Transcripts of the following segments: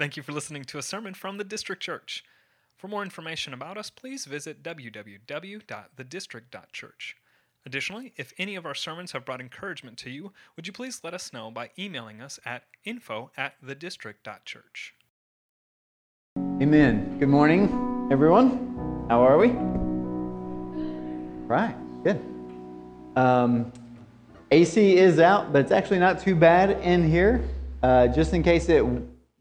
Thank you for listening to a sermon from the District Church. For more information about us, please visit www.thedistrict.church. Additionally, if any of our sermons have brought encouragement to you, would you please let us know by emailing us at info at thedistrict.church. Amen. Good morning, everyone. How are we? Right, good. Um, AC is out, but it's actually not too bad in here. Uh, just in case it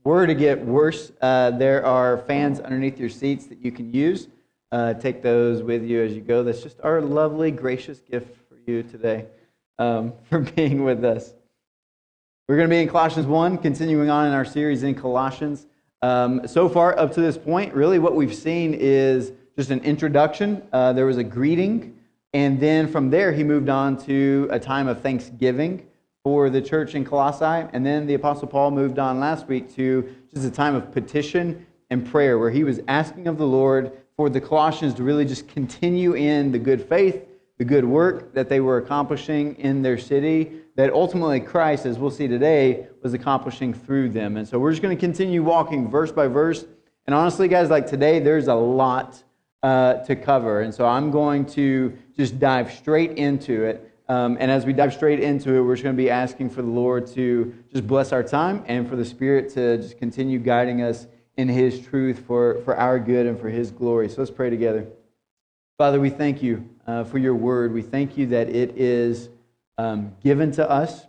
were to get worse, uh, there are fans underneath your seats that you can use. Uh, take those with you as you go. That's just our lovely, gracious gift for you today um, for being with us. We're going to be in Colossians 1, continuing on in our series in Colossians. Um, so far, up to this point, really what we've seen is just an introduction. Uh, there was a greeting, and then from there, he moved on to a time of thanksgiving for the church in Colossae. And then the Apostle Paul moved on last week to just a time of petition and prayer, where he was asking of the Lord for the Colossians to really just continue in the good faith, the good work that they were accomplishing in their city, that ultimately Christ, as we'll see today, was accomplishing through them. And so we're just going to continue walking verse by verse. And honestly, guys, like today, there's a lot uh, to cover. And so I'm going to just dive straight into it. Um, and as we dive straight into it, we're just going to be asking for the Lord to just bless our time and for the Spirit to just continue guiding us in His truth for, for our good and for His glory. So let's pray together. Father, we thank you uh, for your word. We thank you that it is um, given to us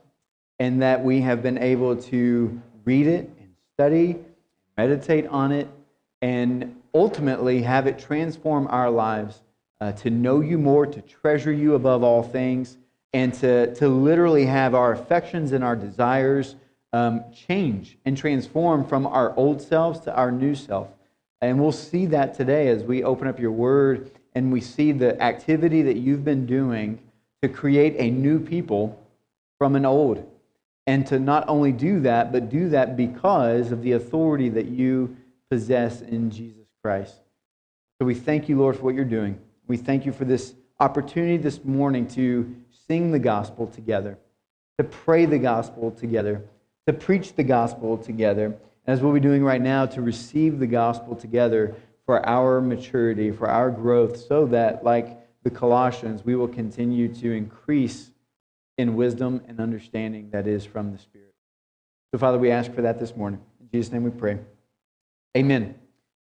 and that we have been able to read it and study, meditate on it, and ultimately have it transform our lives uh, to know you more, to treasure you above all things, and to, to literally have our affections and our desires um, change and transform from our old selves to our new self. And we'll see that today as we open up your word and we see the activity that you've been doing to create a new people from an old. And to not only do that, but do that because of the authority that you possess in Jesus Christ. So we thank you, Lord, for what you're doing. We thank you for this opportunity this morning to sing the gospel together, to pray the gospel together, to preach the gospel together, and as we'll be doing right now, to receive the gospel together for our maturity, for our growth, so that, like the Colossians, we will continue to increase in wisdom and understanding that is from the Spirit. So, Father, we ask for that this morning. In Jesus' name we pray. Amen.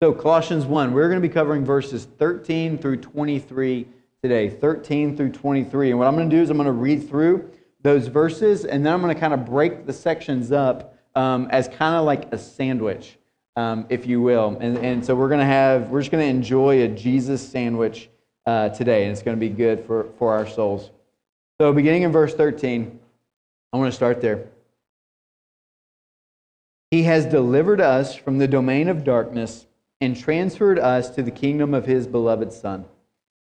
So, Colossians 1, we're going to be covering verses 13 through 23 today. 13 through 23. And what I'm going to do is I'm going to read through those verses, and then I'm going to kind of break the sections up um, as kind of like a sandwich, um, if you will. And, and so we're going to have, we're just going to enjoy a Jesus sandwich uh, today, and it's going to be good for, for our souls. So, beginning in verse 13, I want to start there. He has delivered us from the domain of darkness and transferred us to the kingdom of his beloved Son,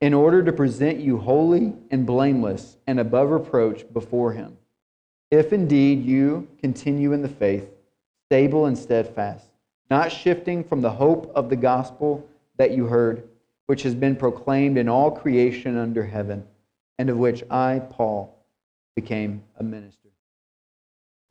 in order to present you holy and blameless and above reproach before him. If indeed you continue in the faith, stable and steadfast, not shifting from the hope of the gospel that you heard which has been proclaimed in all creation under heaven, and of which I, Paul, became a minister.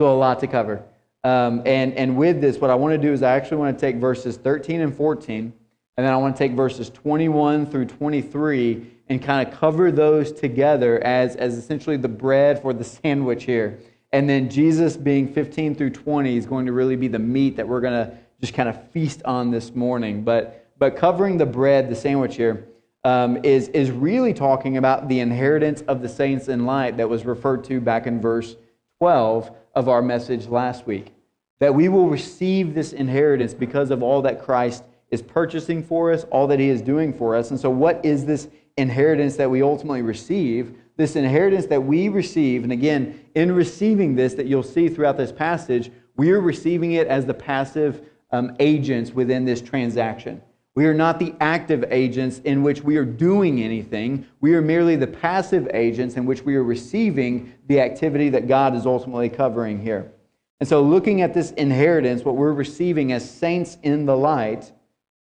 So, a lot to cover. Um, and, and with this, what I want to do is I actually want to take verses 13 and 14, and then I want to take verses 21 through 23 and kind of cover those together as, as essentially the bread for the sandwich here. And then Jesus being 15 through 20 is going to really be the meat that we're going to just kind of feast on this morning. But, but covering the bread, the sandwich here, um, is, is really talking about the inheritance of the saints in light that was referred to back in verse 12 of our message last week. That we will receive this inheritance because of all that Christ is purchasing for us, all that he is doing for us. And so, what is this inheritance that we ultimately receive? This inheritance that we receive, and again, in receiving this, that you'll see throughout this passage, we are receiving it as the passive um, agents within this transaction. We are not the active agents in which we are doing anything. We are merely the passive agents in which we are receiving the activity that God is ultimately covering here. And so, looking at this inheritance, what we're receiving as saints in the light,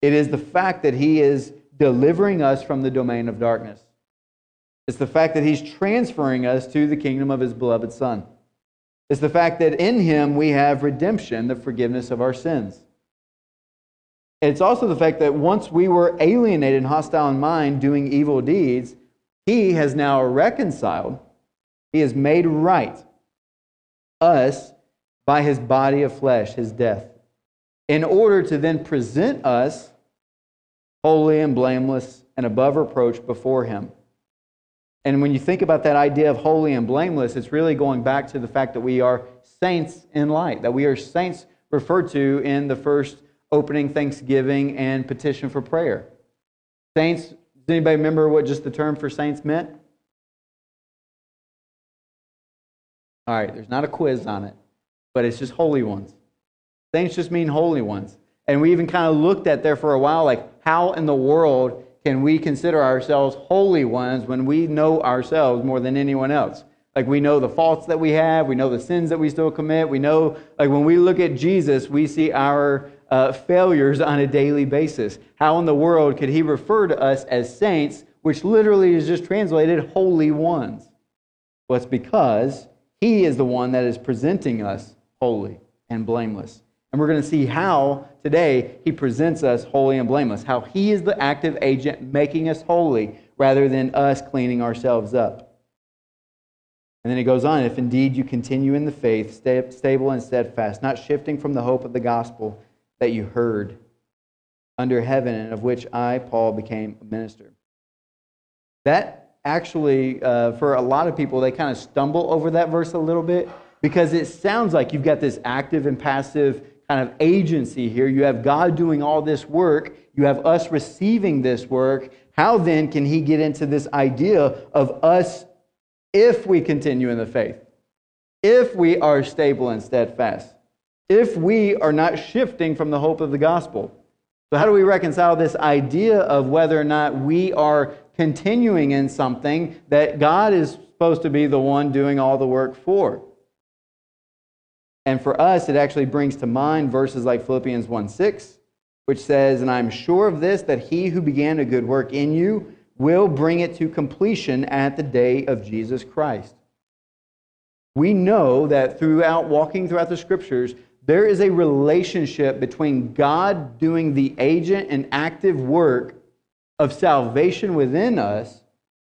it is the fact that He is delivering us from the domain of darkness. It's the fact that He's transferring us to the kingdom of His beloved Son. It's the fact that in Him we have redemption, the forgiveness of our sins. It's also the fact that once we were alienated and hostile in mind, doing evil deeds, He has now reconciled, He has made right us by His body of flesh, His death, in order to then present us holy and blameless and above reproach before Him. And when you think about that idea of holy and blameless, it's really going back to the fact that we are saints in light, that we are saints referred to in the first opening thanksgiving and petition for prayer. Saints, does anybody remember what just the term for saints meant? All right, there's not a quiz on it, but it's just holy ones. Saints just mean holy ones. And we even kind of looked at there for a while, like, how in the world can we consider ourselves holy ones when we know ourselves more than anyone else? Like, we know the faults that we have, we know the sins that we still commit, we know, like, when we look at Jesus, we see our uh, failures on a daily basis. How in the world could he refer to us as saints, which literally is just translated holy ones? Well, it's because he is the one that is presenting us holy and blameless. And we're going to see how today he presents us holy and blameless, how he is the active agent making us holy rather than us cleaning ourselves up. And then he goes on if indeed you continue in the faith, stable and steadfast, not shifting from the hope of the gospel that you heard under heaven, and of which I, Paul, became a minister. That actually, uh, for a lot of people, they kind of stumble over that verse a little bit because it sounds like you've got this active and passive kind of agency here. You have God doing all this work, you have us receiving this work. How then can he get into this idea of us if we continue in the faith? If we are stable and steadfast? If we are not shifting from the hope of the gospel? So, how do we reconcile this idea of whether or not we are continuing in something that God is supposed to be the one doing all the work for? And for us, it actually brings to mind verses like Philippians 1 6, which says, And I'm sure of this, that he who began a good work in you will bring it to completion at the day of Jesus Christ. We know that throughout walking throughout the scriptures, there is a relationship between God doing the agent and active work of salvation within us,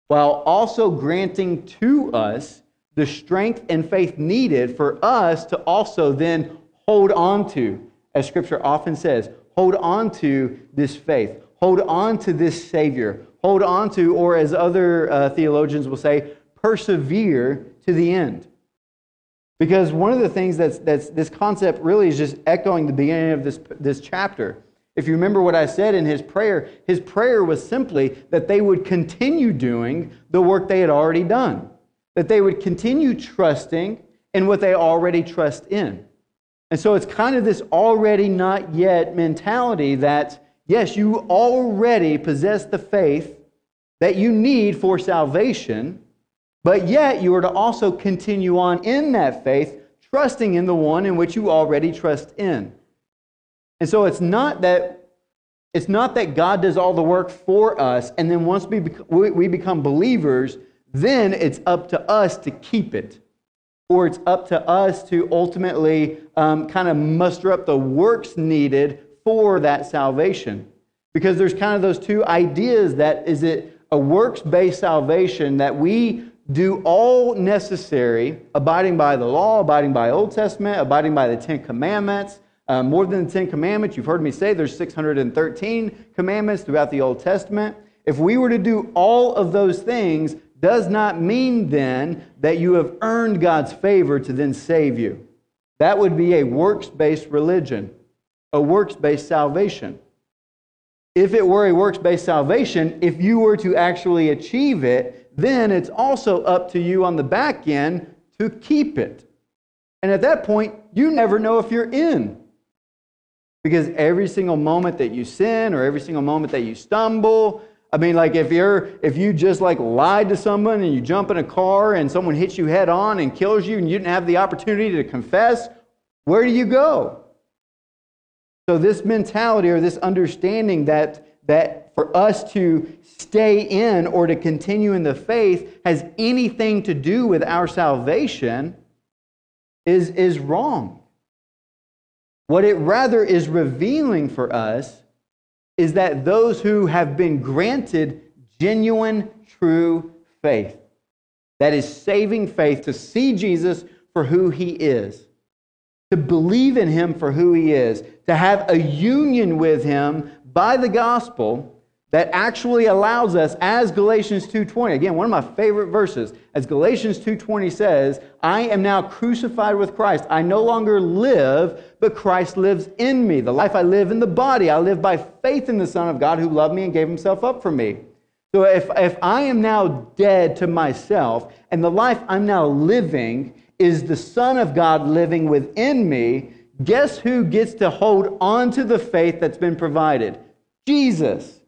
while also granting to us the strength and faith needed for us to also then hold on to, as Scripture often says, hold on to this faith, hold on to this Savior, hold on to, or as other uh, theologians will say, persevere to the end. Because one of the things that's, that's this concept really is just echoing the beginning of this, this chapter. If you remember what I said in his prayer, his prayer was simply that they would continue doing the work they had already done that they would continue trusting in what they already trust in. And so it's kind of this already not yet mentality that, yes, you already possess the faith that you need for salvation, but yet you are to also continue on in that faith, trusting in the one in which you already trust in. And so it's not that it's not that God does all the work for us, and then once we, we become believers, then it's up to us to keep it. Or it's up to us to ultimately um, kind of muster up the works needed for that salvation. Because there's kind of those two ideas that is it a works based salvation that we do all necessary, abiding by the law, abiding by Old Testament, abiding by the Ten Commandments, uh, more than the Ten Commandments. You've heard me say there's 613 commandments throughout the Old Testament. If we were to do all of those things, does not mean then that you have earned God's favor to then save you. That would be a works based religion, a works based salvation. If it were a works based salvation, if you were to actually achieve it, then it's also up to you on the back end to keep it. And at that point, you never know if you're in. Because every single moment that you sin or every single moment that you stumble, I mean, like if you're if you just like lied to someone and you jump in a car and someone hits you head on and kills you and you didn't have the opportunity to confess, where do you go? So this mentality or this understanding that that for us to stay in or to continue in the faith has anything to do with our salvation is, is wrong. What it rather is revealing for us is that those who have been granted genuine, true faith, that is saving faith, to see Jesus for who he is, to believe in him for who he is, to have a union with him by the gospel that actually allows us as galatians 2.20 again one of my favorite verses as galatians 2.20 says i am now crucified with christ. I no longer live but christ lives in me. The life i live in the body i live by faith in the son of god who loved me and gave himself up for me. So if, if i am now dead to myself and the life i'm now living is the son of god living within me guess who gets to hold on to the faith that's been provided? Jesus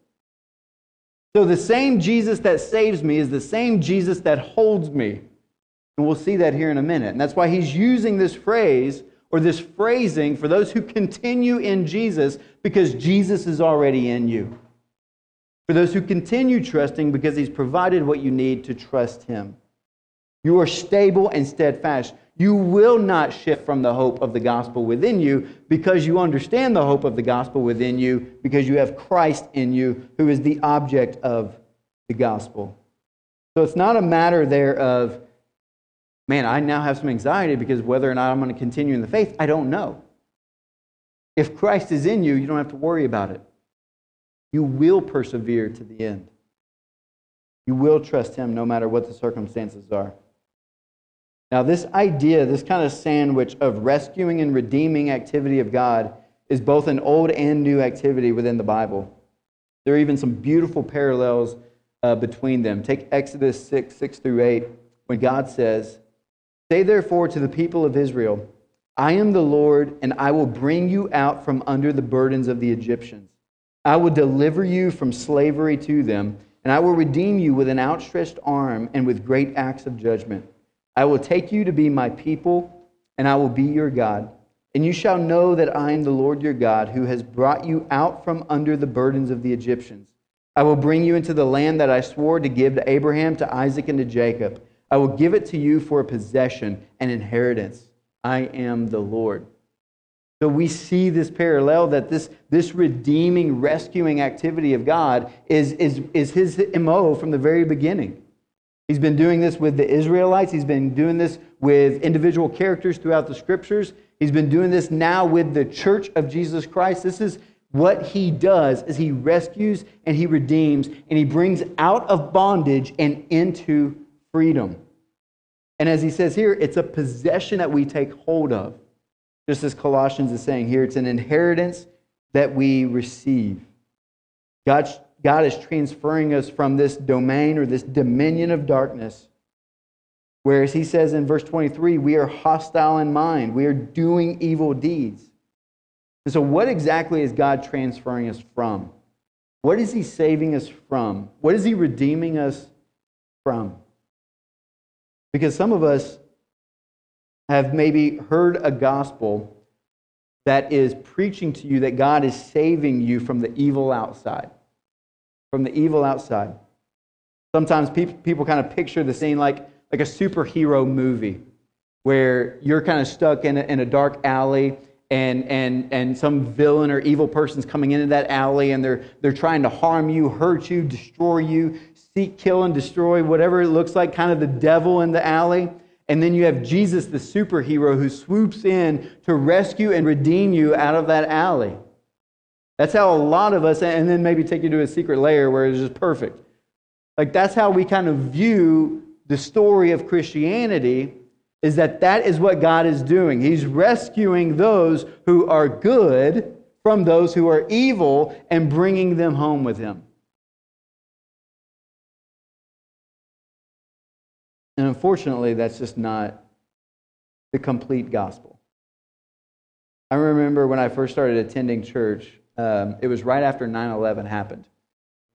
so the same Jesus that saves me is the same Jesus that holds me. And we'll see that here in a minute. And that's why he's using this phrase or this phrasing for those who continue in Jesus because Jesus is already in you. For those who continue trusting because he's provided what you need to trust him. You are stable and steadfast. You will not shift from the hope of the gospel within you because you understand the hope of the gospel within you because you have Christ in you who is the object of the gospel. So it's not a matter there of, man, I now have some anxiety because whether or not I'm going to continue in the faith, I don't know. If Christ is in you, you don't have to worry about it. You will persevere to the end. You will trust Him no matter what the circumstances are. Now, this idea, this kind of sandwich of rescuing and redeeming activity of God, is both an old and new activity within the Bible. There are even some beautiful parallels uh, between them. Take Exodus 6, 6 through 8, when God says, Say therefore to the people of Israel, I am the Lord, and I will bring you out from under the burdens of the Egyptians. I will deliver you from slavery to them, and I will redeem you with an outstretched arm and with great acts of judgment. I will take you to be my people, and I will be your God. And you shall know that I am the Lord your God, who has brought you out from under the burdens of the Egyptians. I will bring you into the land that I swore to give to Abraham, to Isaac, and to Jacob. I will give it to you for a possession, and inheritance. I am the Lord. So we see this parallel that this, this redeeming, rescuing activity of God is, is, is his MO from the very beginning. He's been doing this with the Israelites. He's been doing this with individual characters throughout the scriptures. He's been doing this now with the church of Jesus Christ. This is what he does is he rescues and he redeems and he brings out of bondage and into freedom. And as he says here, it's a possession that we take hold of. Just as Colossians is saying here, it's an inheritance that we receive. God God is transferring us from this domain or this dominion of darkness. Whereas he says in verse 23, we are hostile in mind, we are doing evil deeds. And so, what exactly is God transferring us from? What is he saving us from? What is he redeeming us from? Because some of us have maybe heard a gospel that is preaching to you that God is saving you from the evil outside from the evil outside. Sometimes people, people kind of picture the scene like, like a superhero movie where you're kind of stuck in a, in a dark alley and, and, and some villain or evil person's coming into that alley and they're, they're trying to harm you, hurt you, destroy you, seek, kill, and destroy, whatever it looks like, kind of the devil in the alley. And then you have Jesus, the superhero, who swoops in to rescue and redeem you out of that alley. That's how a lot of us, and then maybe take you to a secret layer where it's just perfect. Like that's how we kind of view the story of Christianity is that that is what God is doing. He's rescuing those who are good from those who are evil and bringing them home with him. And unfortunately, that's just not the complete gospel. I remember when I first started attending church, um, it was right after 9 11 happened.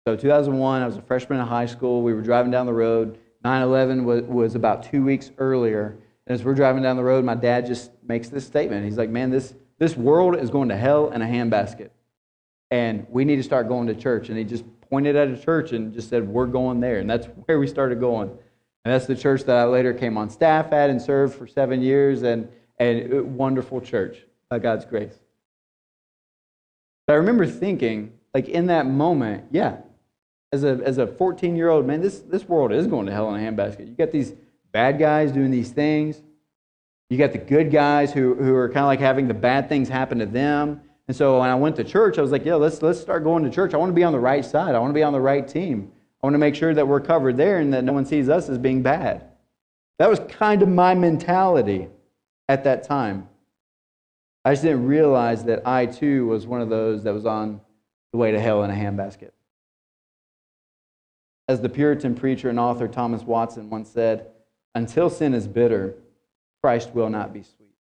So, 2001, I was a freshman in high school. We were driving down the road. 9 11 was, was about two weeks earlier. And as we're driving down the road, my dad just makes this statement. He's like, Man, this, this world is going to hell in a handbasket. And we need to start going to church. And he just pointed at a church and just said, We're going there. And that's where we started going. And that's the church that I later came on staff at and served for seven years. And, and wonderful church by God's grace. But I remember thinking, like in that moment, yeah, as a, as a 14 year old, man, this, this world is going to hell in a handbasket. You got these bad guys doing these things. You got the good guys who, who are kind of like having the bad things happen to them. And so when I went to church, I was like, yeah, let's, let's start going to church. I want to be on the right side. I want to be on the right team. I want to make sure that we're covered there and that no one sees us as being bad. That was kind of my mentality at that time. I just didn't realize that I too was one of those that was on the way to hell in a handbasket. As the Puritan preacher and author Thomas Watson once said, until sin is bitter, Christ will not be sweet.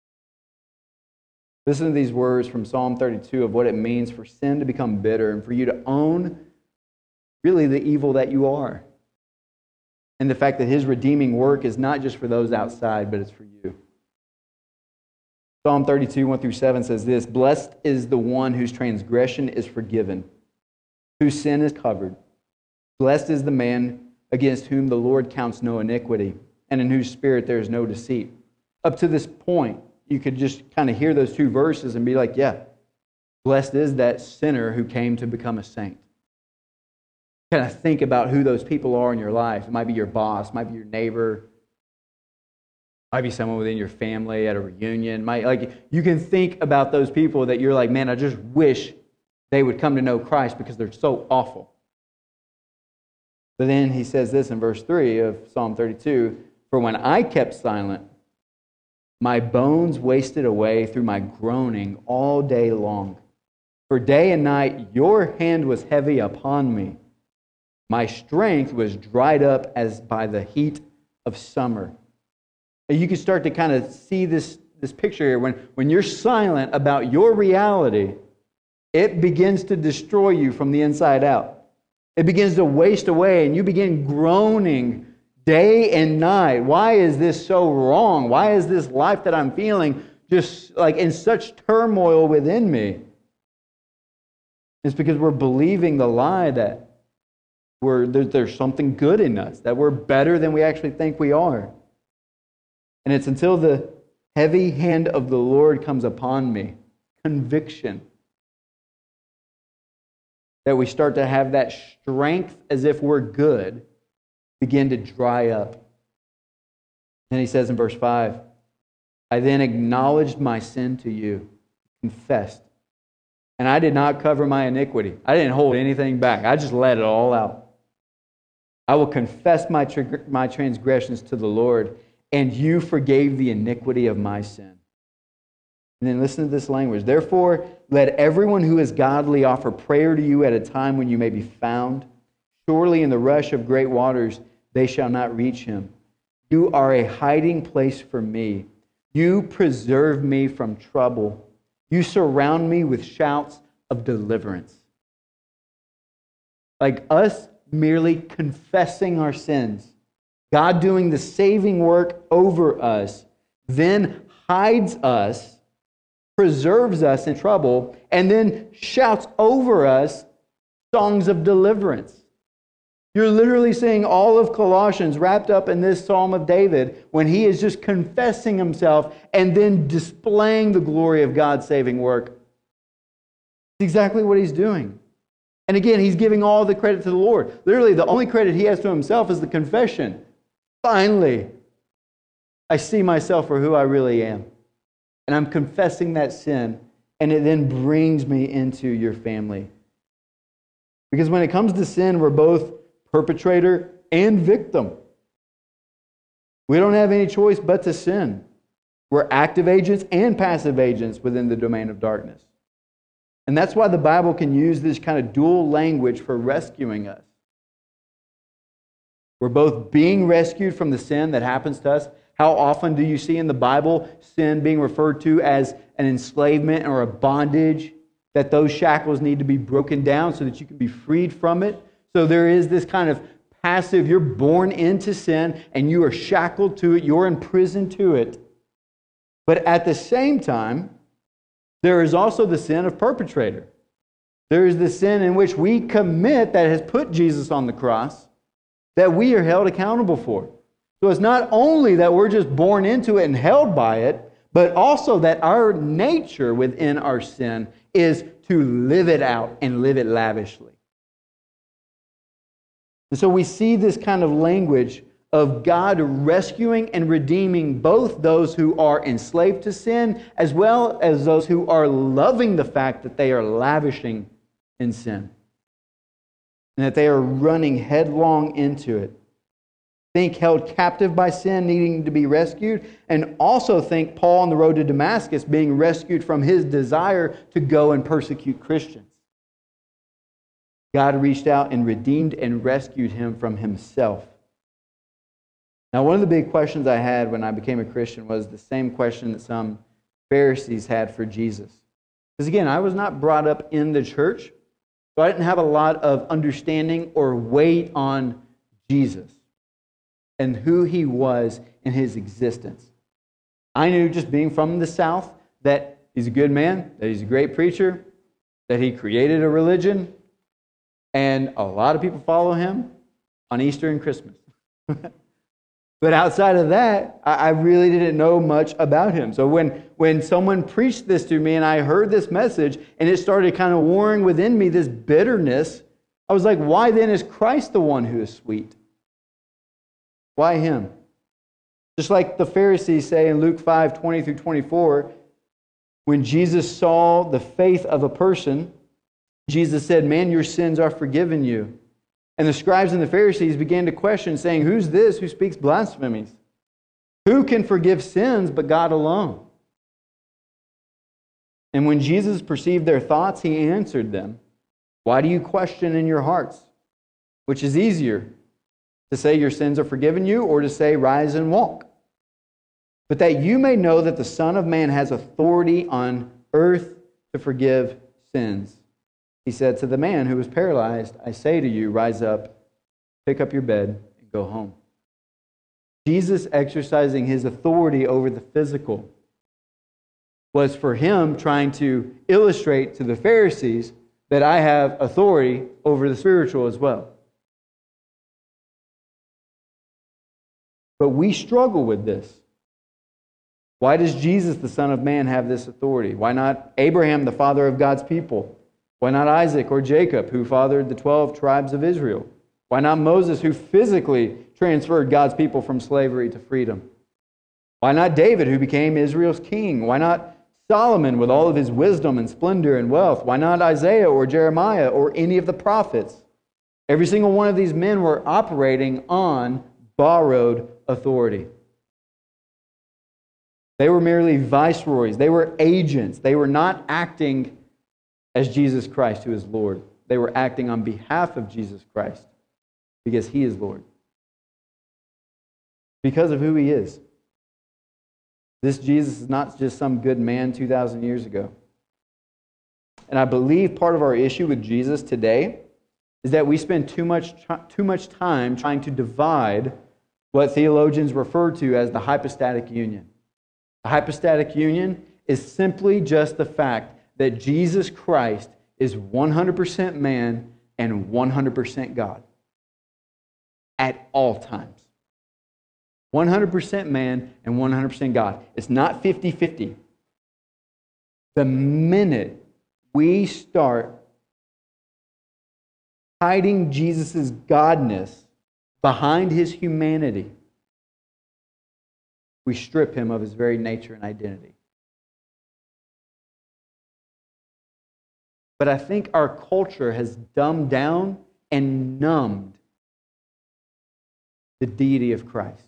Listen to these words from Psalm 32 of what it means for sin to become bitter and for you to own really the evil that you are. And the fact that his redeeming work is not just for those outside, but it's for you. Psalm 32, 1 through 7 says this Blessed is the one whose transgression is forgiven, whose sin is covered. Blessed is the man against whom the Lord counts no iniquity, and in whose spirit there is no deceit. Up to this point, you could just kind of hear those two verses and be like, yeah, blessed is that sinner who came to become a saint. Kind of think about who those people are in your life. It might be your boss, might be your neighbor, might be someone within your family at a reunion. Might like you can think about those people that you're like, man, I just wish they would come to know Christ because they're so awful. But then he says this in verse 3 of Psalm 32 For when I kept silent, my bones wasted away through my groaning all day long. For day and night your hand was heavy upon me. My strength was dried up as by the heat of summer. You can start to kind of see this, this picture here. When, when you're silent about your reality, it begins to destroy you from the inside out. It begins to waste away, and you begin groaning day and night. Why is this so wrong? Why is this life that I'm feeling just like in such turmoil within me? It's because we're believing the lie that we're, there's something good in us, that we're better than we actually think we are. And it's until the heavy hand of the Lord comes upon me, conviction, that we start to have that strength as if we're good begin to dry up. And he says in verse 5 I then acknowledged my sin to you, confessed, and I did not cover my iniquity. I didn't hold anything back, I just let it all out. I will confess my, my transgressions to the Lord, and you forgave the iniquity of my sin. And then listen to this language. Therefore, let everyone who is godly offer prayer to you at a time when you may be found. Surely in the rush of great waters they shall not reach him. You are a hiding place for me. You preserve me from trouble. You surround me with shouts of deliverance. Like us merely confessing our sins, God doing the saving work over us, then hides us preserves us in trouble, and then shouts over us songs of deliverance. You're literally seeing all of Colossians wrapped up in this Psalm of David when he is just confessing himself and then displaying the glory of God's saving work. It's exactly what he's doing. And again, he's giving all the credit to the Lord. Literally, the only credit he has to himself is the confession. Finally, I see myself for who I really am. And I'm confessing that sin, and it then brings me into your family. Because when it comes to sin, we're both perpetrator and victim. We don't have any choice but to sin. We're active agents and passive agents within the domain of darkness. And that's why the Bible can use this kind of dual language for rescuing us. We're both being rescued from the sin that happens to us. How often do you see in the Bible sin being referred to as an enslavement or a bondage? That those shackles need to be broken down so that you can be freed from it. So there is this kind of passive, you're born into sin and you are shackled to it, you're imprisoned to it. But at the same time, there is also the sin of perpetrator. There is the sin in which we commit that has put Jesus on the cross that we are held accountable for. So it's not only that we're just born into it and held by it, but also that our nature within our sin is to live it out and live it lavishly. And so we see this kind of language of God rescuing and redeeming both those who are enslaved to sin as well as those who are loving the fact that they are lavishing in sin and that they are running headlong into it. Think held captive by sin, needing to be rescued, and also think Paul on the road to Damascus being rescued from his desire to go and persecute Christians. God reached out and redeemed and rescued him from himself. Now, one of the big questions I had when I became a Christian was the same question that some Pharisees had for Jesus. Because again, I was not brought up in the church, so I didn't have a lot of understanding or weight on Jesus and who he was in his existence. I knew just being from the South that he's a good man, that he's a great preacher, that he created a religion, and a lot of people follow him on Easter and Christmas. but outside of that, I really didn't know much about him. So when, when someone preached this to me and I heard this message and it started kind of warring within me this bitterness, I was like, why then is Christ the one who is sweet? Why him? Just like the Pharisees say in Luke 5 20 through 24, when Jesus saw the faith of a person, Jesus said, Man, your sins are forgiven you. And the scribes and the Pharisees began to question, saying, Who's this who speaks blasphemies? Who can forgive sins but God alone? And when Jesus perceived their thoughts, he answered them, Why do you question in your hearts? Which is easier, to say your sins are forgiven you, or to say, Rise and walk? But that you may know that the Son of Man has authority on earth to forgive sins. He said to the man who was paralyzed, I say to you, rise up, pick up your bed, and go home. Jesus exercising his authority over the physical was for him trying to illustrate to the Pharisees that I have authority over the spiritual as well. But we struggle with this. Why does Jesus, the Son of Man, have this authority? Why not Abraham, the father of God's people? Why not Isaac or Jacob, who fathered the 12 tribes of Israel? Why not Moses, who physically transferred God's people from slavery to freedom? Why not David, who became Israel's king? Why not Solomon with all of his wisdom and splendor and wealth? Why not Isaiah or Jeremiah or any of the prophets? Every single one of these men were operating on borrowed authority. They were merely viceroys, they were agents, they were not acting as Jesus Christ, who is Lord. They were acting on behalf of Jesus Christ because he is Lord. Because of who he is. This Jesus is not just some good man 2,000 years ago. And I believe part of our issue with Jesus today is that we spend too much, too much time trying to divide what theologians refer to as the hypostatic union. The hypostatic union is simply just the fact that Jesus Christ is 100% man and 100% God at all times. 100% man and 100% God. It's not 50 50. The minute we start hiding Jesus' godness behind his humanity, we strip him of his very nature and identity. But I think our culture has dumbed down and numbed the deity of Christ.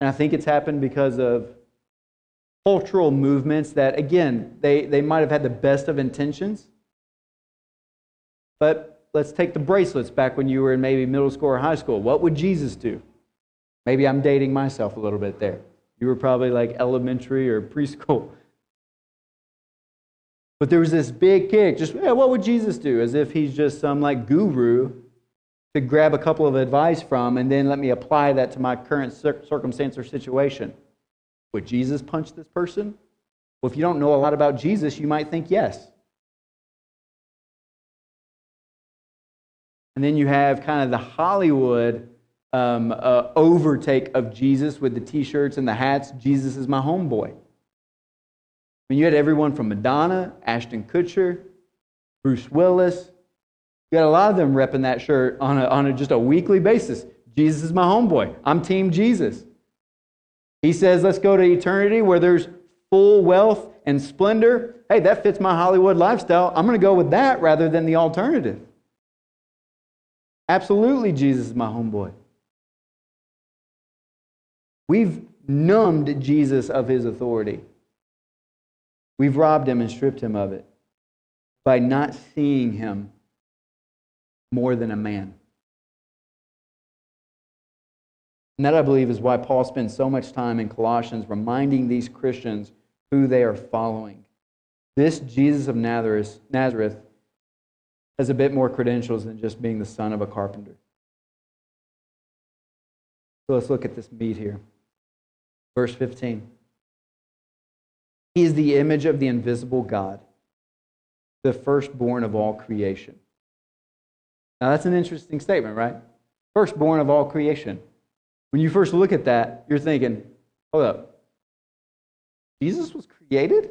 And I think it's happened because of cultural movements that, again, they, they might have had the best of intentions. But let's take the bracelets back when you were in maybe middle school or high school. What would Jesus do? Maybe I'm dating myself a little bit there. You were probably like elementary or preschool. But there was this big kick. Just, what would Jesus do? As if he's just some like guru to grab a couple of advice from and then let me apply that to my current circumstance or situation. Would Jesus punch this person? Well, if you don't know a lot about Jesus, you might think yes. And then you have kind of the Hollywood um, uh, overtake of Jesus with the t shirts and the hats. Jesus is my homeboy. I mean, you had everyone from Madonna, Ashton Kutcher, Bruce Willis. You got a lot of them repping that shirt on, a, on a, just a weekly basis. Jesus is my homeboy. I'm Team Jesus. He says, let's go to eternity where there's full wealth and splendor. Hey, that fits my Hollywood lifestyle. I'm going to go with that rather than the alternative. Absolutely, Jesus is my homeboy. We've numbed Jesus of his authority. We've robbed him and stripped him of it by not seeing him more than a man. And that, I believe, is why Paul spends so much time in Colossians reminding these Christians who they are following. This Jesus of Nazareth, Nazareth has a bit more credentials than just being the son of a carpenter. So let's look at this meat here. Verse 15. He is the image of the invisible God, the firstborn of all creation. Now, that's an interesting statement, right? Firstborn of all creation. When you first look at that, you're thinking, hold up. Jesus was created?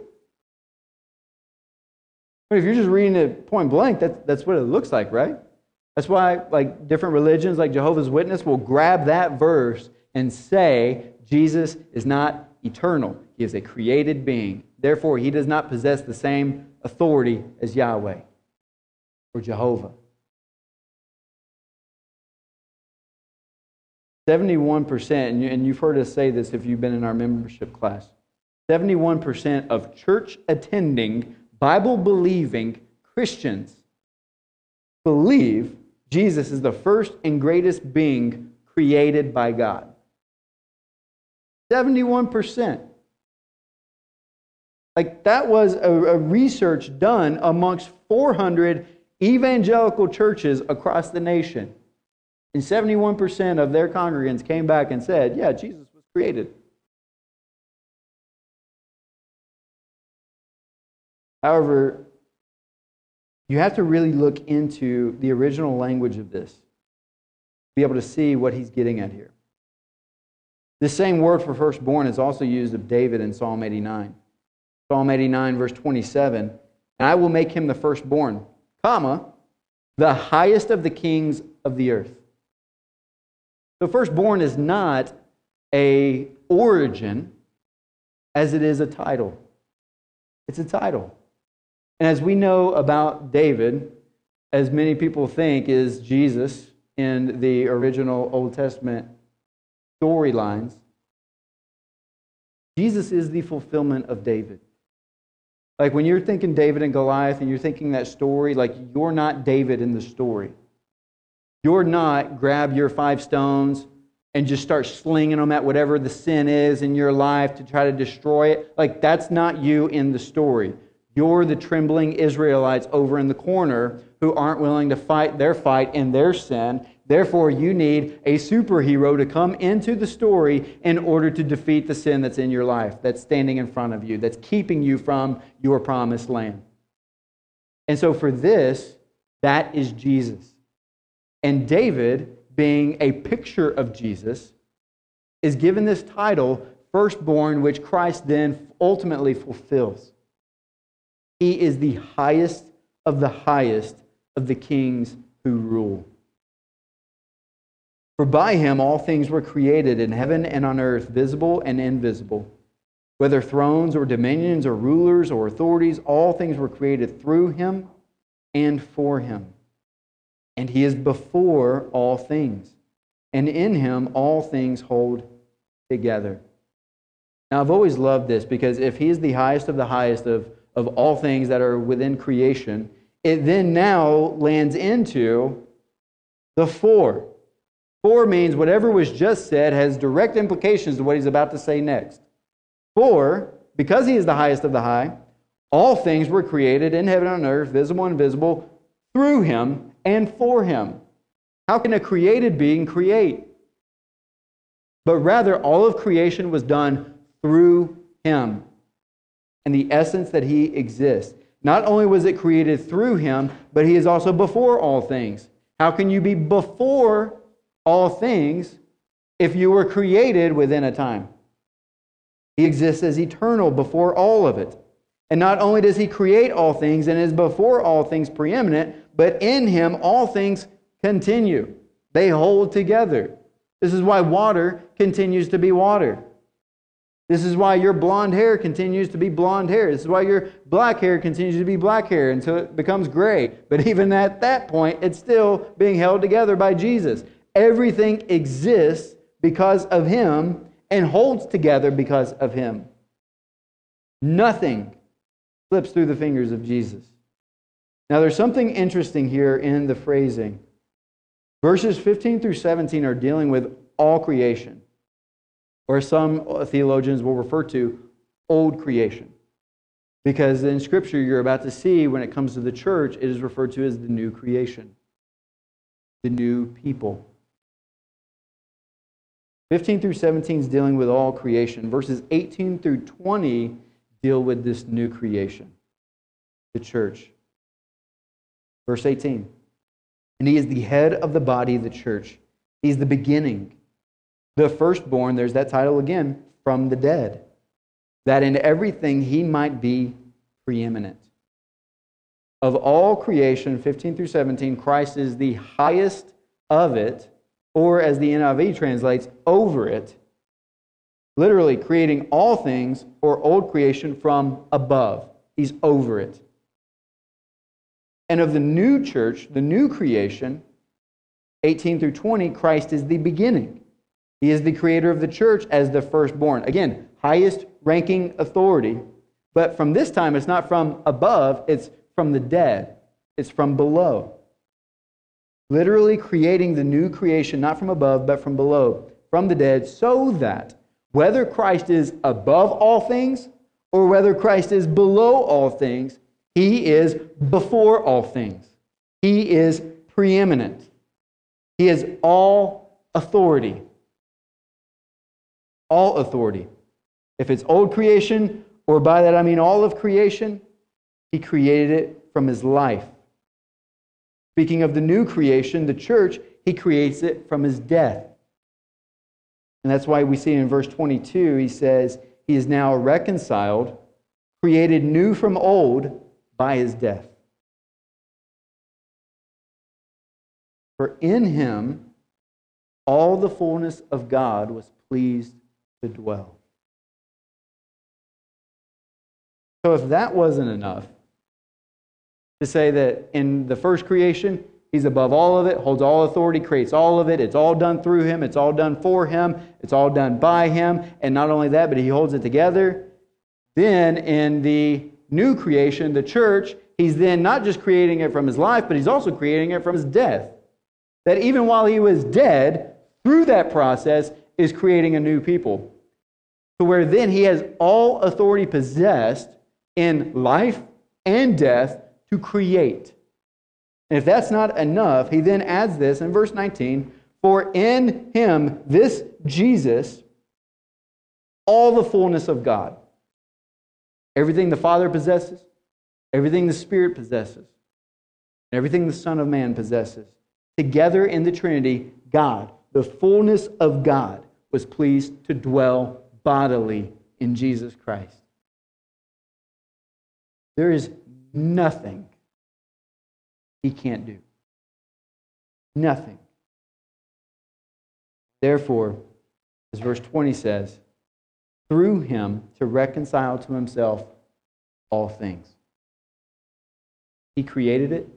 If you're just reading it point blank, that's, that's what it looks like, right? That's why, like, different religions, like Jehovah's Witness, will grab that verse and say Jesus is not eternal. He is a created being. Therefore, he does not possess the same authority as Yahweh or Jehovah. 71%, and you've heard us say this if you've been in our membership class 71% of church attending, Bible believing Christians believe Jesus is the first and greatest being created by God. 71%. Like that was a, a, research done amongst 400 evangelical churches across the nation. And 71% of their congregants came back and said, Yeah, Jesus was created. However, you have to really look into the original language of this, be able to see what he's getting at here. This same word for firstborn is also used of David in Psalm 89. Psalm 89, verse 27. And I will make him the firstborn, comma, the highest of the kings of the earth. So firstborn is not a origin as it is a title. It's a title. And as we know about David, as many people think is Jesus in the original Old Testament storylines, Jesus is the fulfillment of David. Like when you're thinking David and Goliath and you're thinking that story, like you're not David in the story. You're not grab your five stones and just start slinging them at whatever the sin is in your life to try to destroy it. Like that's not you in the story. You're the trembling Israelites over in the corner who aren't willing to fight their fight in their sin. Therefore, you need a superhero to come into the story in order to defeat the sin that's in your life, that's standing in front of you, that's keeping you from your promised land. And so, for this, that is Jesus. And David, being a picture of Jesus, is given this title, firstborn, which Christ then ultimately fulfills. He is the highest of the highest of the kings who rule. For by him all things were created in heaven and on earth, visible and invisible. Whether thrones or dominions or rulers or authorities, all things were created through him and for him. And he is before all things. And in him all things hold together. Now, I've always loved this because if he is the highest of the highest of, of all things that are within creation, it then now lands into the for. For means whatever was just said has direct implications to what he's about to say next. For, because he is the highest of the high, all things were created in heaven and on earth, visible and invisible, through him and for him. How can a created being create? But rather, all of creation was done through him and the essence that he exists. Not only was it created through him, but he is also before all things. How can you be before all things if you were created within a time? He exists as eternal before all of it. And not only does he create all things and is before all things preeminent, but in him all things continue. They hold together. This is why water continues to be water. This is why your blonde hair continues to be blonde hair. This is why your black hair continues to be black hair until it becomes gray. But even at that point, it's still being held together by Jesus. Everything exists because of him and holds together because of him. Nothing slips through the fingers of Jesus. Now, there's something interesting here in the phrasing. Verses 15 through 17 are dealing with all creation or some theologians will refer to old creation. Because in Scripture, you're about to see when it comes to the church, it is referred to as the new creation, the new people. 15 through 17 is dealing with all creation. Verses 18 through 20 deal with this new creation, the church. Verse 18 And he is the head of the body, the church. He's the beginning the firstborn, there's that title again, from the dead, that in everything he might be preeminent. Of all creation, 15 through 17, Christ is the highest of it, or as the NIV translates, over it, literally creating all things or old creation from above. He's over it. And of the new church, the new creation, 18 through 20, Christ is the beginning. He is the creator of the church as the firstborn. Again, highest ranking authority. But from this time, it's not from above, it's from the dead, it's from below. Literally creating the new creation, not from above, but from below, from the dead, so that whether Christ is above all things or whether Christ is below all things, he is before all things. He is preeminent. He is all authority all authority. If it's old creation, or by that I mean all of creation, he created it from his life. Speaking of the new creation, the church, he creates it from his death. And that's why we see in verse 22, he says, He is now reconciled, created new from old by his death. For in him all the fullness of God was pleased to dwell. So, if that wasn't enough to say that in the first creation, he's above all of it, holds all authority, creates all of it, it's all done through him, it's all done for him, it's all done by him, and not only that, but he holds it together. Then in the new creation, the church, he's then not just creating it from his life, but he's also creating it from his death. That even while he was dead, through that process, is creating a new people. To where then he has all authority possessed in life and death to create. And if that's not enough, he then adds this in verse 19 For in him, this Jesus, all the fullness of God, everything the Father possesses, everything the Spirit possesses, everything the Son of Man possesses, together in the Trinity, God, the fullness of God, was pleased to dwell bodily in Jesus Christ. There is nothing he can't do. Nothing. Therefore, as verse 20 says, through him to reconcile to himself all things. He created it,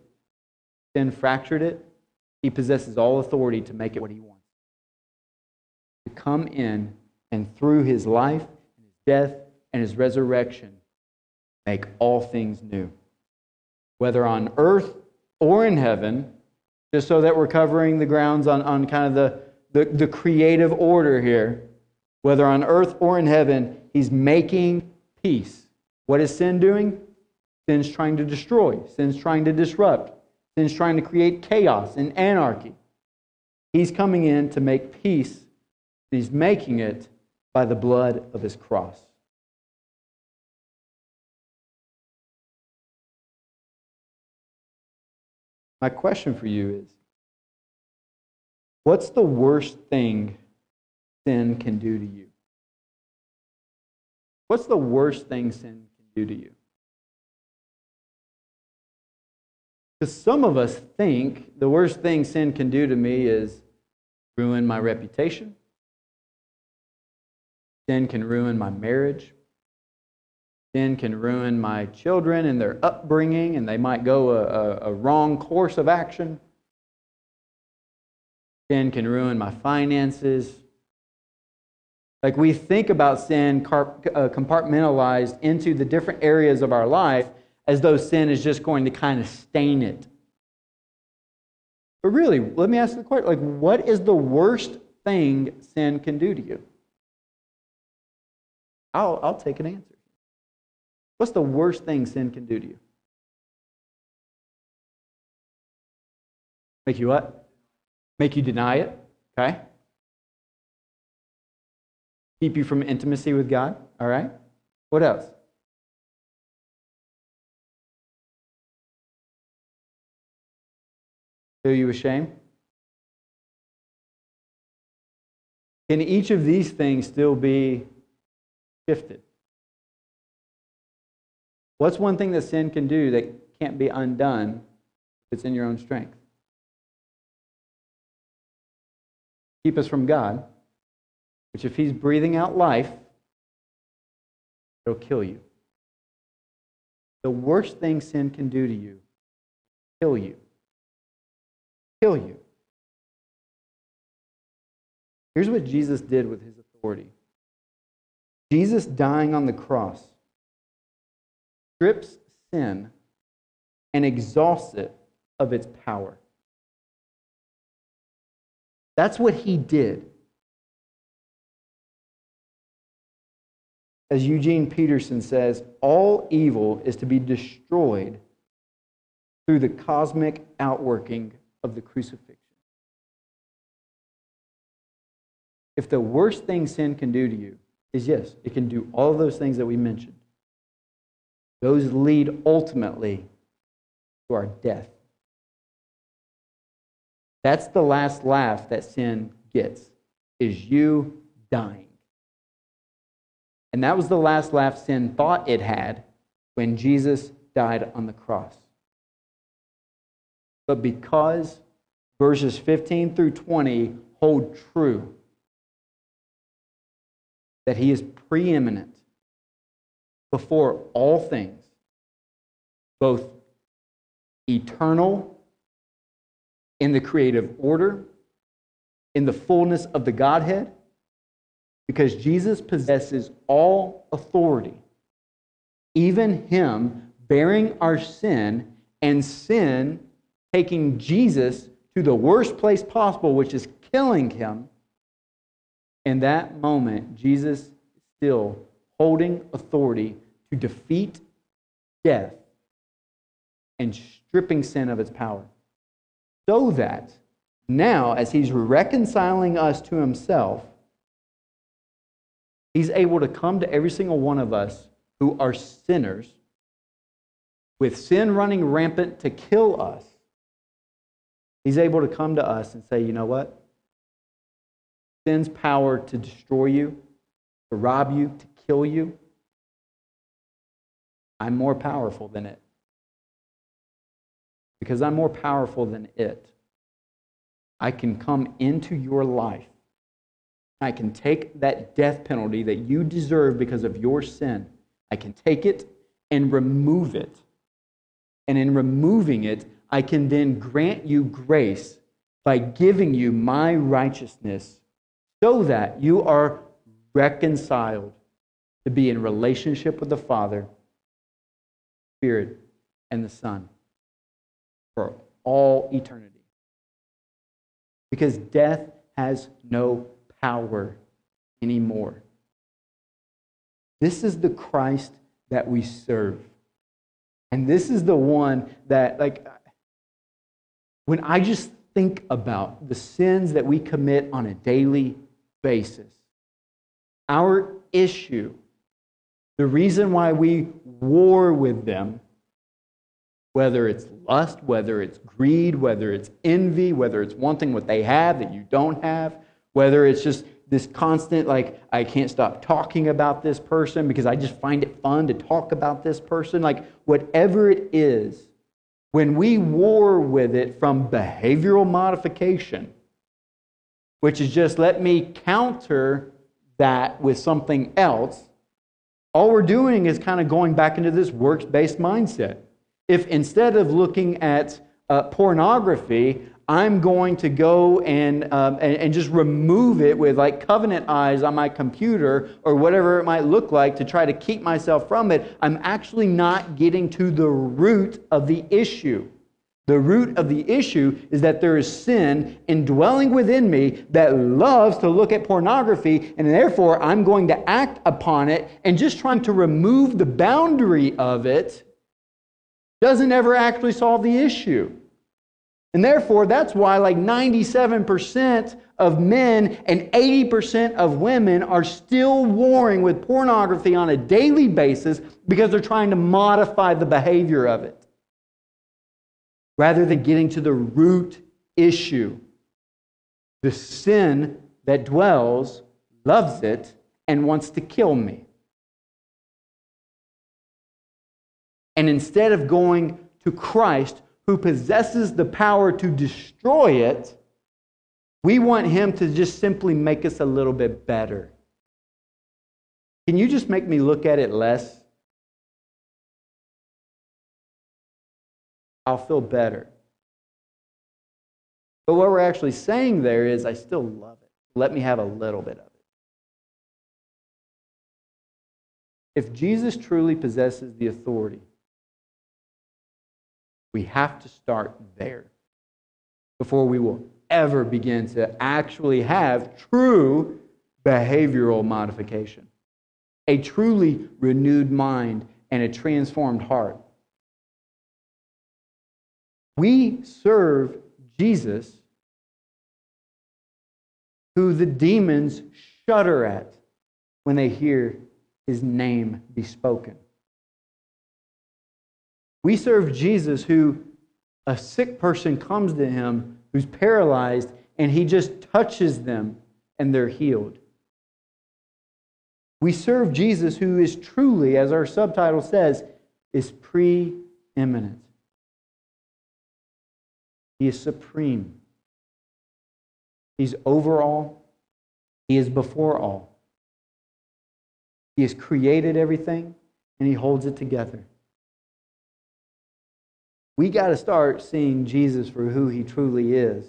then fractured it. He possesses all authority to make it what he wants. To come in and through his life, his death, and his resurrection, make all things new. Whether on earth or in heaven, just so that we're covering the grounds on, on kind of the, the, the creative order here. Whether on earth or in heaven, he's making peace. What is sin doing? Sin's trying to destroy, sin's trying to disrupt, sin's trying to create chaos and anarchy. He's coming in to make peace. He's making it by the blood of his cross. My question for you is what's the worst thing sin can do to you? What's the worst thing sin can do to you? Because some of us think the worst thing sin can do to me is ruin my reputation. Sin can ruin my marriage. Sin can ruin my children and their upbringing, and they might go a, a, a wrong course of action. Sin can ruin my finances. Like we think about sin uh, compartmentalized into the different areas of our life as though sin is just going to kind of stain it. But really, let me ask the question like, what is the worst thing sin can do to you? I'll, I'll take an answer. What's the worst thing sin can do to you? Make you what? Make you deny it, okay? Keep you from intimacy with God, all right? What else? Fill you with shame? Can each of these things still be shifted? What's one thing that sin can do that can't be undone if it's in your own strength? Keep us from God, which if He's breathing out life, it'll kill you. The worst thing sin can do to you, kill you. Kill you. Here's what Jesus did with his authority Jesus dying on the cross strips sin and exhausts it of its power. That's what he did. As Eugene Peterson says, all evil is to be destroyed through the cosmic outworking of the crucifixion. If the worst thing sin can do to you is yes, it can do all those things that we mentioned. Those lead ultimately to our death. That's the last laugh that sin gets, is you dying. And that was the last laugh sin thought it had when Jesus died on the cross. But because verses 15 through 20 hold true, that he is preeminent before all things, both eternal in the creative order, in the fullness of the Godhead, because Jesus possesses all authority, even him bearing our sin and sin taking Jesus to the worst place possible, which is killing him. In that moment, Jesus still holding authority to defeat death and stripping sin of its power. So that now, as he's reconciling us to himself, he's able to come to every single one of us who are sinners with sin running rampant to kill us. He's able to come to us and say, you know what? Sin's power to destroy you, to rob you, to kill you, I'm more powerful than it. Because I'm more powerful than it. I can come into your life I can take that death penalty that you deserve because of your sin. I can take it and remove it. And in removing it, I can then grant you grace by giving you my righteousness so that you are reconciled to be in relationship with the Father, Spirit, and the Son for all eternity. Because death has no power anymore. This is the Christ that we serve. And this is the one that, like, when I just think about the sins that we commit on a daily basis, our issue, the reason why we war with them, whether it's lust, whether it's greed, whether it's envy, whether it's wanting what they have that you don't have, whether it's just this constant, like, I can't stop talking about this person because I just find it fun to talk about this person. Like, whatever it is, when we war with it from behavioral modification, which is just let me counter that with something else, all we're doing is kind of going back into this works based mindset. If instead of looking at uh, pornography, I'm going to go and, um, and, and just remove it with like covenant eyes on my computer or whatever it might look like to try to keep myself from it, I'm actually not getting to the root of the issue. The root of the issue is that there is sin indwelling within me that loves to look at pornography, and therefore I'm going to act upon it, and just trying to remove the boundary of it doesn't ever actually solve the issue. And therefore, that's why like 97% of men and 80% of women are still warring with pornography on a daily basis because they're trying to modify the behavior of it rather than getting to the root issue. The sin that dwells loves it and wants to kill me. And instead of going to Christ, who possesses the power to destroy it, we want him to just simply make us a little bit better. Can you just make me look at it less? I'll feel better. But what we're actually saying there is, I still love it. Let me have a little bit of it. If Jesus truly possesses the authority we have to start there before we will ever begin to actually have true behavioral modification, a truly renewed mind, and a transformed heart. We serve Jesus, who the demons shudder at when they hear his name be spoken. We serve Jesus who a sick person comes to him who's paralyzed and he just touches them and they're healed. We serve Jesus who is truly, as our subtitle says, is preeminent. He is supreme. He's over all. He is before all. He has created everything and he holds it together. We got to start seeing Jesus for who he truly is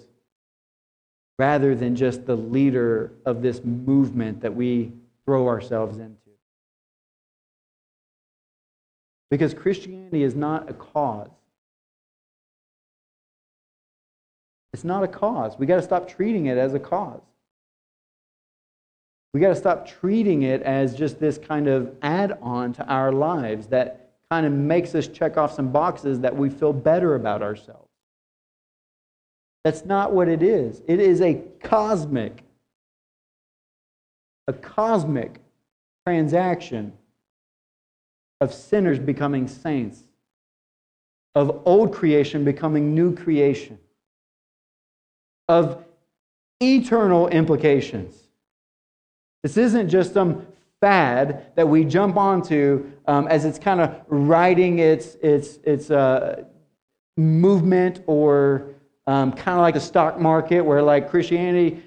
rather than just the leader of this movement that we throw ourselves into. Because Christianity is not a cause. It's not a cause. We got to stop treating it as a cause. We got to stop treating it as just this kind of add on to our lives that kind of makes us check off some boxes that we feel better about ourselves. That's not what it is. It is a cosmic, a cosmic transaction of sinners becoming saints, of old creation becoming new creation, of eternal implications. This isn't just some fad that we jump onto um, as it's kind of riding its, its, its uh, movement or um, kind of like a stock market where like Christianity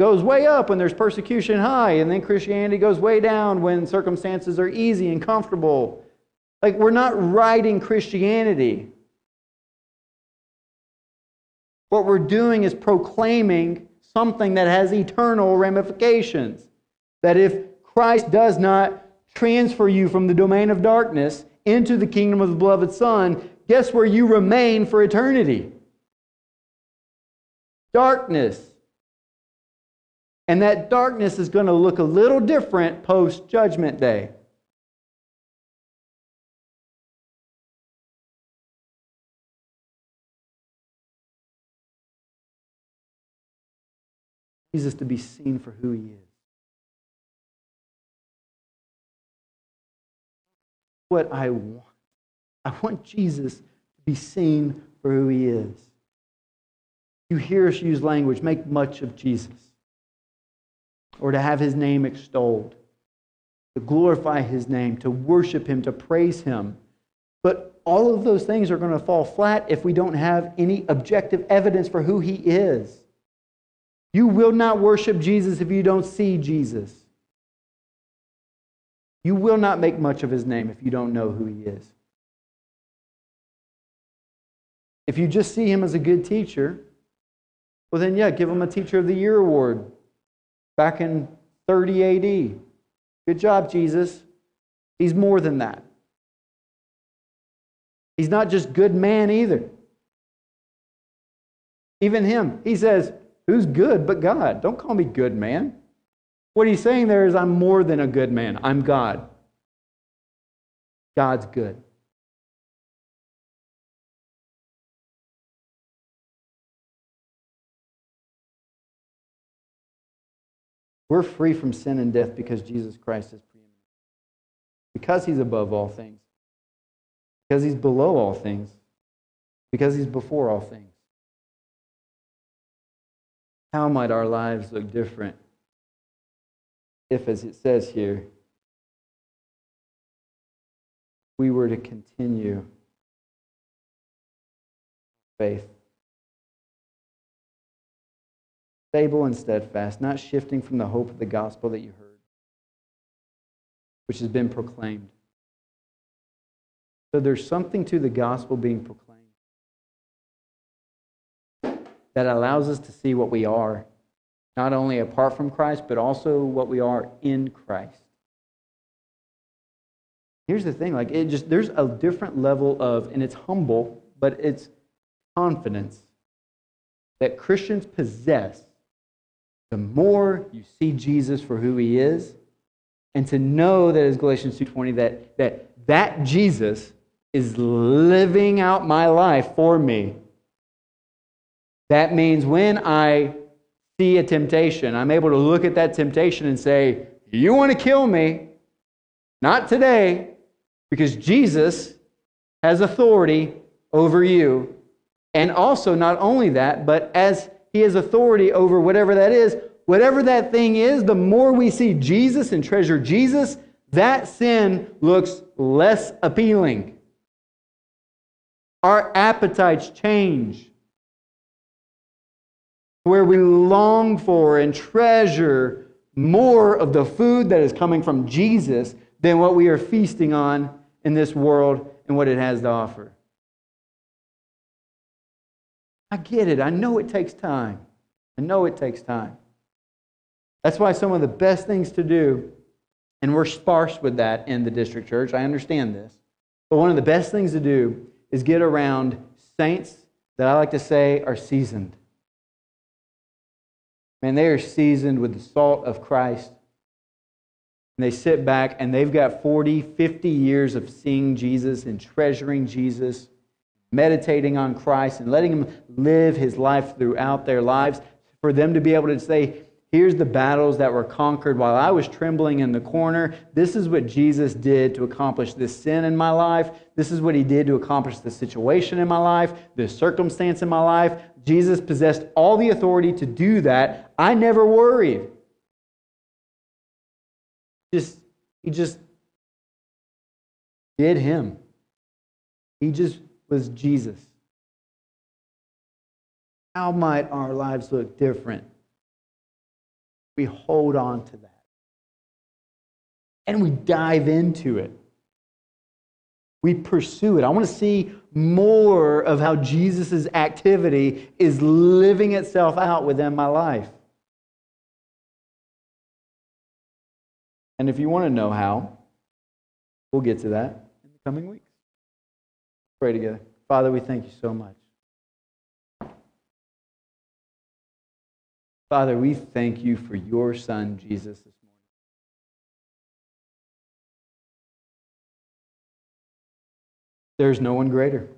goes way up when there's persecution high, and then Christianity goes way down when circumstances are easy and comfortable. Like, we're not riding Christianity. What we're doing is proclaiming something that has eternal ramifications. That if Christ does not transfer you from the domain of darkness into the kingdom of the beloved Son, guess where you remain for eternity? Darkness. And that darkness is going to look a little different post Judgment Day. Jesus to be seen for who he is. What I want. I want Jesus to be seen for who he is. You hear us use language, make much of Jesus, or to have his name extolled, to glorify his name, to worship him, to praise him. But all of those things are going to fall flat if we don't have any objective evidence for who he is. You will not worship Jesus if you don't see Jesus. You will not make much of his name if you don't know who he is. If you just see him as a good teacher, well, then, yeah, give him a Teacher of the Year award back in 30 AD. Good job, Jesus. He's more than that. He's not just good man either. Even him, he says, Who's good but God? Don't call me good man. What he's saying there is, I'm more than a good man. I'm God. God's good. We're free from sin and death because Jesus Christ is preeminent. Because he's above all things. Because he's below all things. Because he's before all things. How might our lives look different if, as it says here, we were to continue faith? Stable and steadfast, not shifting from the hope of the gospel that you heard, which has been proclaimed. So there's something to the gospel being proclaimed that allows us to see what we are, not only apart from Christ, but also what we are in Christ. Here's the thing like, it just, there's a different level of, and it's humble, but it's confidence that Christians possess the more you see Jesus for who he is, and to know that as Galatians 2:20 that that that Jesus is living out my life for me that means when I see a temptation, I'm able to look at that temptation and say, You want to kill me? Not today, because Jesus has authority over you. And also, not only that, but as he has authority over whatever that is, whatever that thing is, the more we see Jesus and treasure Jesus, that sin looks less appealing. Our appetites change where we long for and treasure more of the food that is coming from Jesus than what we are feasting on in this world and what it has to offer. I get it. I know it takes time. I know it takes time. That's why some of the best things to do, and we're sparse with that in the district church, I understand this, but one of the best things to do is get around saints that I like to say are seasoned. Man, they are seasoned with the salt of Christ. And they sit back and they've got 40, 50 years of seeing Jesus and treasuring Jesus, meditating on Christ and letting him live his life throughout their lives. For them to be able to say, Here's the battles that were conquered while I was trembling in the corner. This is what Jesus did to accomplish this sin in my life. This is what he did to accomplish the situation in my life, this circumstance in my life. Jesus possessed all the authority to do that. I never worried. Just he just did him. He just was Jesus. How might our lives look different we hold on to that. And we dive into it. We pursue it. I want to see more of how Jesus' activity is living itself out within my life. And if you want to know how, we'll get to that in the coming weeks. Pray together. Father, we thank you so much. Father, we thank you for your Son, Jesus, this morning. There's no one greater.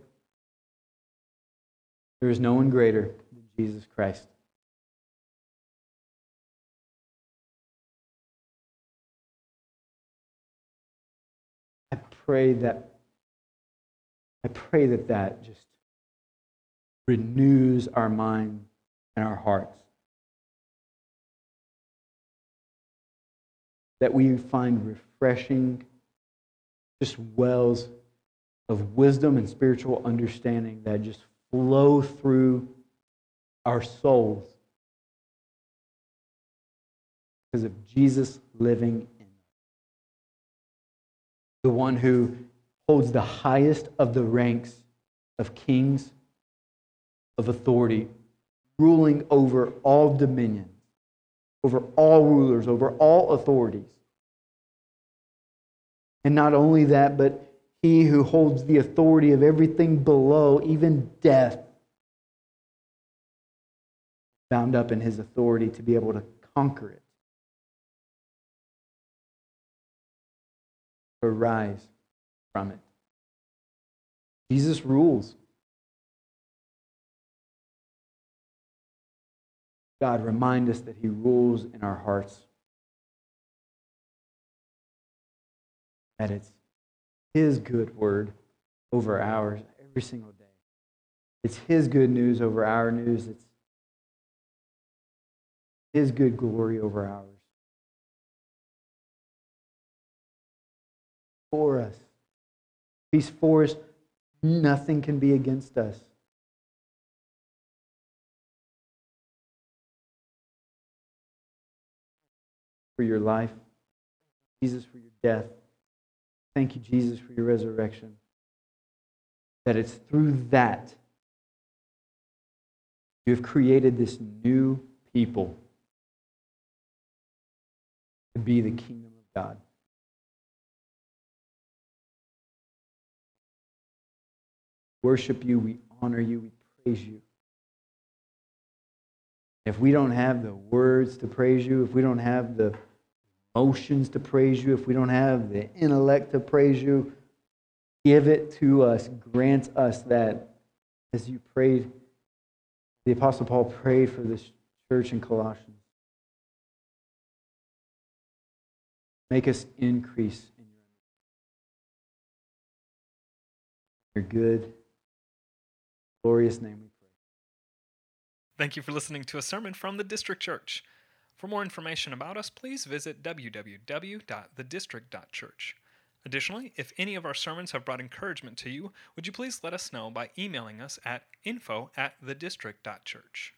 There is no one greater than Jesus Christ. I pray that I pray that that just renews our mind and our hearts. That we find refreshing, just wells of wisdom and spiritual understanding that just flow through our souls because of Jesus living in us. The one who holds the highest of the ranks of kings of authority, ruling over all dominions, over all rulers, over all authorities. And not only that, but he who holds the authority of everything below, even death, bound up in his authority to be able to conquer it, to rise from it. Jesus rules. God, remind us that he rules in our hearts. That it's his good word over ours every single day. It's His good news over our news. It's His good glory over ours. For us. He's for us. Nothing can be against us. For your life, Jesus, for your death. Thank you, Jesus, for your resurrection. That it's through that you have created this new people to be the kingdom of God. Worship you, we honor you, we praise you. If we don't have the words to praise you, if we don't have the emotions to praise you, if we don't have the intellect to praise you, give it to us. Grant us that as you prayed, the Apostle Paul prayed for this church in Colossians. Make us increase in your good, glorious name we pray. Thank you for listening to a sermon from the District Church. For more information about us, please visit www.thedistrict.church. Additionally, if any of our sermons have brought encouragement to you, would you please let us know by emailing us at info at thedistrict.church.